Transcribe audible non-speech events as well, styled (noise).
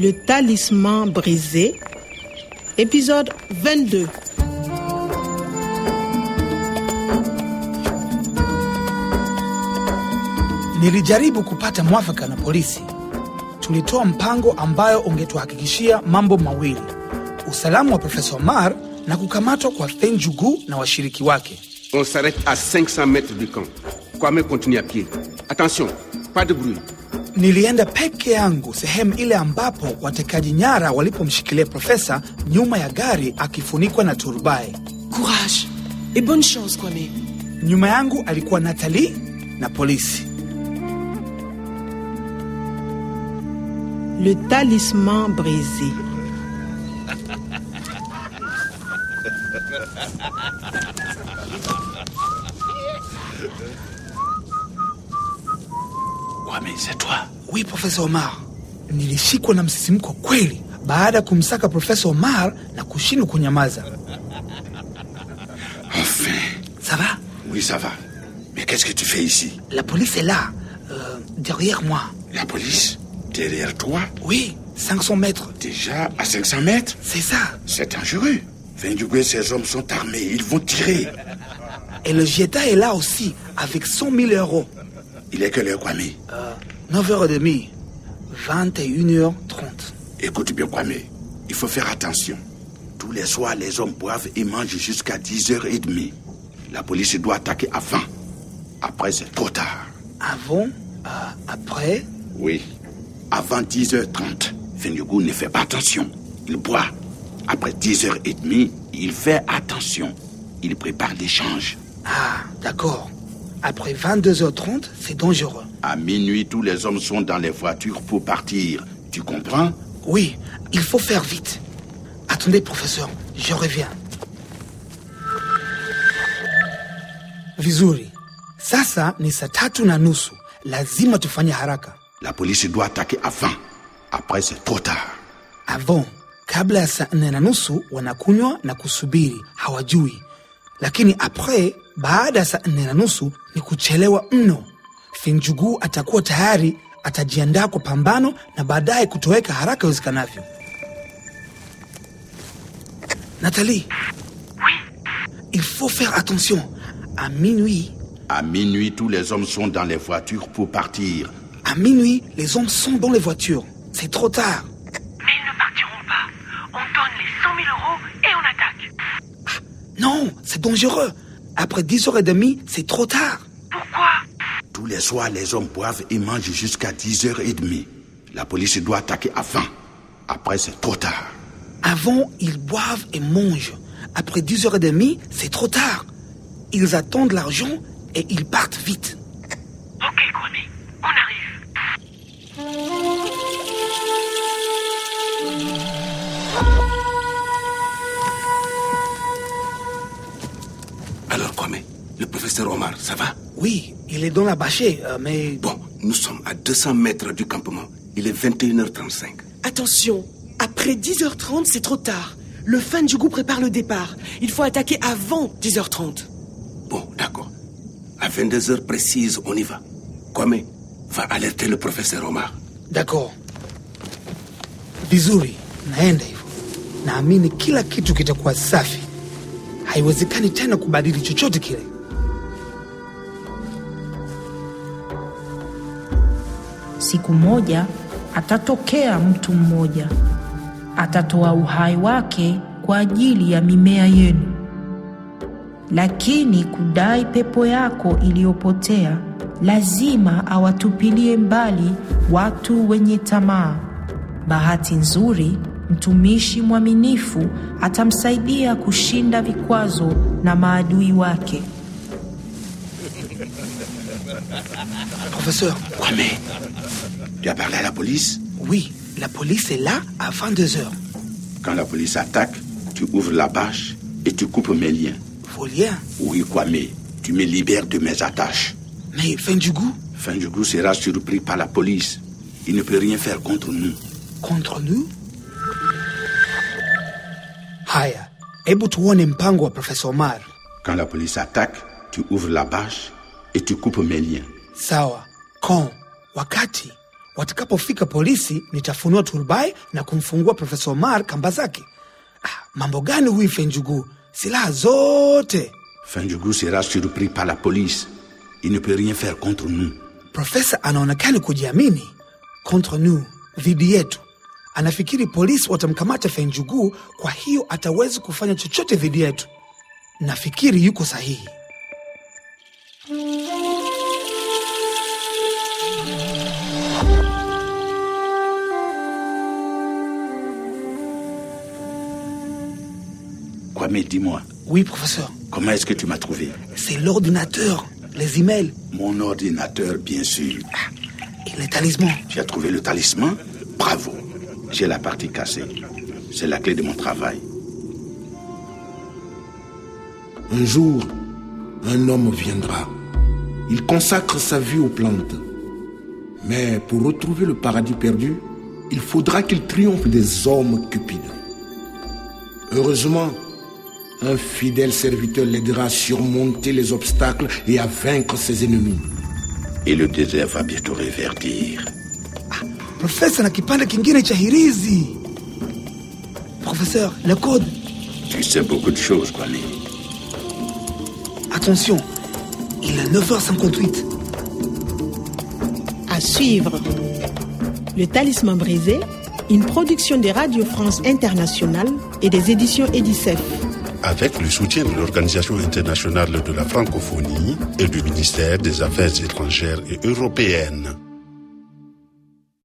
Le talisman brisé, épisode 22. Nilijaribu kupata mwafaka na polisi. Tulitoa mpango ambayo ungetuhakikishia mambo mawili: usalama wa Profesa Omar na kukamatwa kwa na washiriki wake. On s'arrête à 500 mètres du camp. Kwame continue à pied. Attention, pas de bruit. Nilienda peke yangu sehemu ile ambapo watekaji nyara walipomshikilia profesa nyuma ya gari akifunikwa na turubai. Courage et bonne chance, Kwame. Nyuma yangu alikuwa natali na polisi. Le talisman brisé. Kwame, c'est toi. Oui, Profesa Omar. Nilishikwa na msisimko kweli baada ya kumsaka Profesa Omar na kushindwa kunyamaza. (laughs) Enfin. Ça va? Oui, ça va. Mais qu'est-ce que tu fais ici? La police est là, euh, derrière moi. La police? Derrière toi? Oui, 500 mètres. Déjà à 500 mètres? C'est ça. C'est dangereux. Et ses hommes sont armés. Ils vont tirer. Et le Jeta est là aussi, avec 100 000 euros. Il est quelle heure, Kwame? 9h30, 21h30. Écoute bien, Kwame. Il faut faire attention. Tous les soirs, les hommes boivent et mangent jusqu'à 10h30. La police doit attaquer avant. Après, c'est trop tard. Avant, euh, après, Oui. Avant 10h30, Fendjougou ne fait pas attention. Il boit. Après 10h30, il fait attention. Il prépare l'échange. ah, d'accord. Après 22h30, c'est dangereux. À minuit, tous les hommes sont dans les voitures pour partir. Tu comprends? Oui, il faut faire vite. Attendez, professeur, je reviens. Vizuri. Sasa ni saa tatu na nusu. Lazima tufanye haraka. La police doit attaquer avant. Après, c'est trop tard. Avant, kabla ya saa nne na nusu wanakunywa na kusubiri, hawajui. Lakini apres, baada ya saa nne na nusu ni kuchelewa mno. Finjugu atakuwa tayari, atajiandaa kwa pambano na baadaye kutoweka haraka iwezekanavyo. Nathalie, il faut faire attention. À minuit, À minuit, tous les hommes sont dans les voitures pour partir. à minuit, les hommes sont dans les voitures. C'est trop tard. Mais ils ne partiront pas. On donne les 100 000 euros et on attaque. Non, c'est dangereux. Après 10h30, c'est trop tard. Pourquoi? Tous les soirs, les hommes boivent et mangent jusqu'à 10h30. La police doit attaquer avant. Après, c'est trop tard. Avant, ils boivent et mangent. Après 10h30, c'est trop tard. Ils attendent l'argent et ils partent vite. Ok, Kwame, on arrive. Kwame, le professeur Omar, ça va Oui, il est dans la bâchée, euh, mais... Bon, nous sommes à 200 mètres du campement. Il est 21h35. Attention, après 10h30, c'est trop tard. Le fan du goût prépare le départ. Il faut attaquer avant 10h30. Bon, d'accord. À 22h précises, on y va. Kwame, va alerter le professeur Omar. D'accord. Vizuri, naenda hivyo. Naamini kila kitu kitakuwa safi. Haiwezekani tena kubadili chochote kile. Siku moja atatokea mtu mmoja, atatoa uhai wake kwa ajili ya mimea yenu. Lakini kudai pepo yako iliyopotea, lazima awatupilie mbali watu wenye tamaa. Bahati nzuri, mtumishi mwaminifu atamsaidia kushinda vikwazo na maadui wake. (laughs) Professeur, Kwame, tu as parlé à la police? Oui, la police est là à 22h. Quand la police attaque, tu ouvres la bâche et tu coupes mes liens. Vos liens. Oui, Kwame, tu me libères de mes attaches. Mais fin du goût, Fendjougou sera surpris par la police. Il ne peut rien faire contre nous. contre nous? Hebu tuone mpango wa Profesa Omar. Quand la police attaque, tu ouvres la bâche et tu coupes mes liens. Sawa. Quand? Wakati? Watakapofika polisi, nitafunua turubai na kumfungua Profesa Omar kamba zake. Ah, mambo gani huyu Fenjugu? Silaha zote. Fenjugu sera surpris par la police. Il ne peut rien faire contre nous. Profesa anaonekana kujiamini contre nous, dhidi yetu. Anafikiri polisi watamkamata Fenjugu, kwa hiyo atawezi kufanya chochote dhidi yetu. Nafikiri yuko sahihi. Kwame, dis-moi, Oui, professeur, comment est-ce que tu m'as trouvé? C'est l'ordinateur, les emails Mon ordinateur, bien sûr. et les talismans. Tu as trouvé le talisman? Bravo. J'ai la partie cassée. C'est la clé de mon travail. Un jour, un homme viendra. Il consacre sa vie aux plantes. Mais pour retrouver le paradis perdu, il faudra qu'il triomphe des hommes cupides. Heureusement, un fidèle serviteur l'aidera à surmonter les obstacles et à vaincre ses ennemis. Et le désert va bientôt reverdir. Profesa na kipande kingine cha hirizi. Professeur, le code. Tu sais beaucoup de choses, Kwame. Attention, il est 9h58. À suivre. Le Talisman brisé, une production de Radio France Internationale et des éditions Edicef. avec le soutien de l'Organisation internationale de la francophonie et du ministère des Affaires étrangères et européennes.